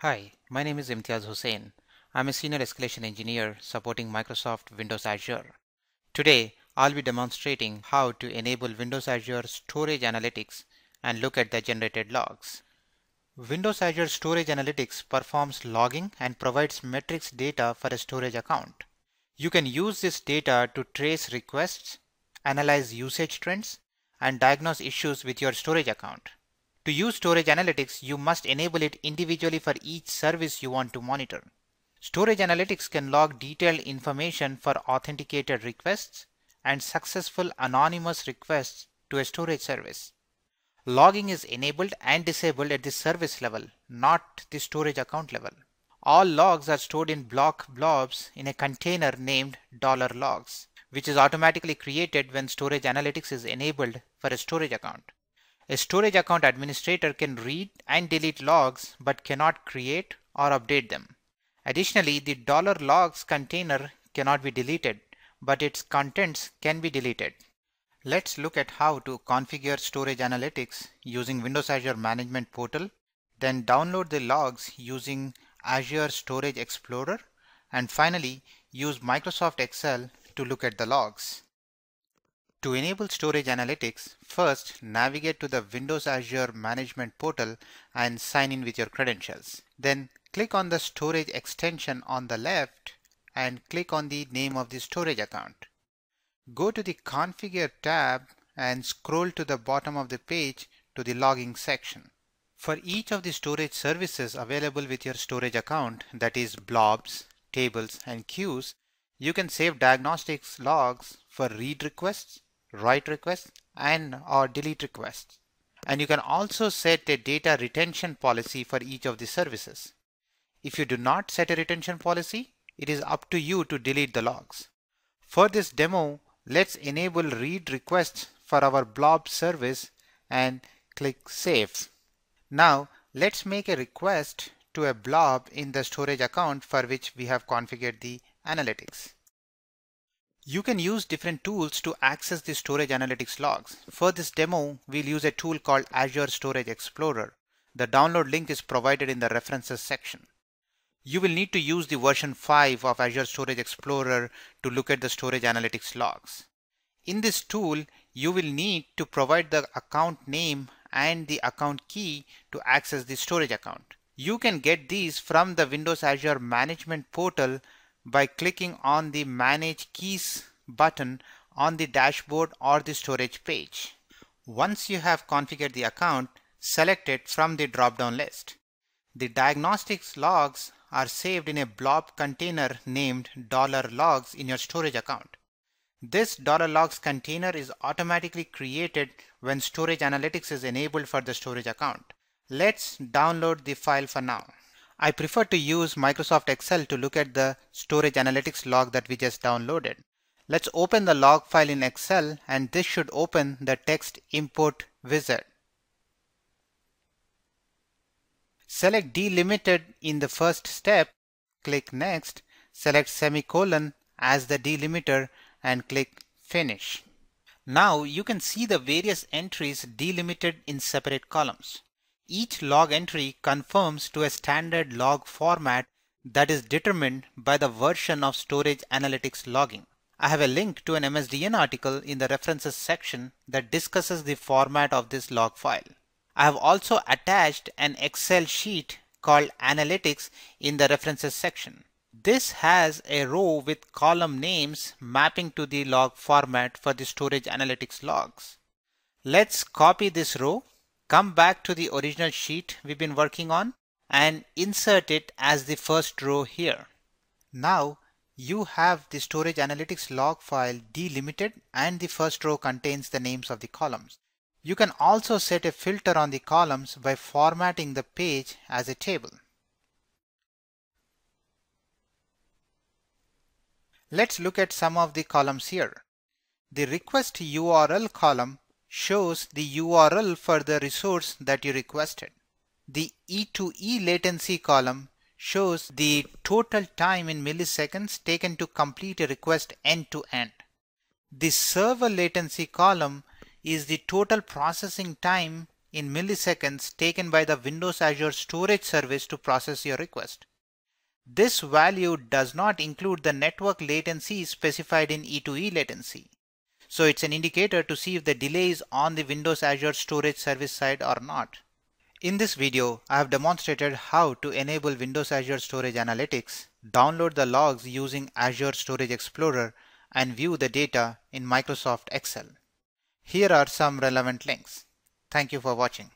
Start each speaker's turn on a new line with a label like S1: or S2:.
S1: Hi, my name is Imtiaz Hussain. I'm a senior escalation engineer supporting Microsoft Windows Azure. Today, I'll be demonstrating how to enable Windows Azure Storage Analytics and look at the generated logs. Windows Azure Storage Analytics performs logging and provides metrics data for a storage account. You can use this data to trace requests, analyze usage trends, and diagnose issues with your storage account. To use Storage Analytics, you must enable it individually for each service you want to monitor. Storage Analytics can log detailed information for authenticated requests and successful anonymous requests to a storage service. Logging is enabled and disabled at the service level, not the storage account level. All logs are stored in block blobs in a container named $logs, which is automatically created when Storage Analytics is enabled for a storage account. A storage account administrator can read and delete logs but cannot create or update them. Additionally, the $logs container cannot be deleted, but its contents can be deleted. Let's look at how to configure Storage Analytics using Windows Azure Management Portal, then download the logs using Azure Storage Explorer, and finally use Microsoft Excel to look at the logs. To enable Storage Analytics, first navigate to the Windows Azure Management Portal and sign in with your credentials. Then click on the storage extension on the left and click on the name of the storage account. Go to the Configure tab and scroll to the bottom of the page to the logging section. For each of the storage services available with your storage account, that is blobs, tables, and queues, you can save diagnostics logs for read requests, write requests, and or delete requests. And you can also set a data retention policy for each of the services. If you do not set a retention policy, it is up to you to delete the logs. For this demo, let's enable read requests for our blob service and click Save. Now let's make a request to a blob in the storage account for which we have configured the analytics. You can use different tools to access the storage analytics logs. For this demo, we'll use a tool called Azure Storage Explorer. The download link is provided in the references section. You will need to use the version 5 of Azure Storage Explorer to look at the storage analytics logs. In this tool, you will need to provide the account name and the account key to access the storage account. You can get these from the Windows Azure Management Portal by clicking on the Manage Keys button on the dashboard or the storage page. Once you have configured the account, select it from the drop-down list. The diagnostics logs are saved in a blob container named $logs in your storage account. This $logs container is automatically created when storage analytics is enabled for the storage account. Let's download the file for now. I prefer to use Microsoft Excel to look at the storage analytics log that we just downloaded. Let's open the log file in Excel and this should open the text import wizard. Select delimited in the first step, click next, select semicolon as the delimiter and click Finish. Now you can see the various entries delimited in separate columns. Each log entry conforms to a standard log format that is determined by the version of Storage Analytics logging. I have a link to an MSDN article in the references section that discusses the format of this log file. I have also attached an Excel sheet called Analytics in the references section. This has a row with column names mapping to the log format for the storage analytics logs. Let's copy this row, come back to the original sheet we've been working on and insert it as the first row here. Now you have the storage analytics log file delimited and the first row contains the names of the columns. You can also set a filter on the columns by formatting the page as a table. Let's look at some of the columns here. The request URL column shows the URL for the resource that you requested. The E2E latency column shows the total time in milliseconds taken to complete a request end to end. The server latency column is the total processing time in milliseconds taken by the Windows Azure Storage Service to process your request. This value does not include the network latency specified in E2E latency. So it's an indicator to see if the delay is on the Windows Azure Storage Service side or not. In this video, I have demonstrated how to enable Windows Azure Storage Analytics, download the logs using Azure Storage Explorer, and view the data in Microsoft Excel. Here are some relevant links. Thank you for watching.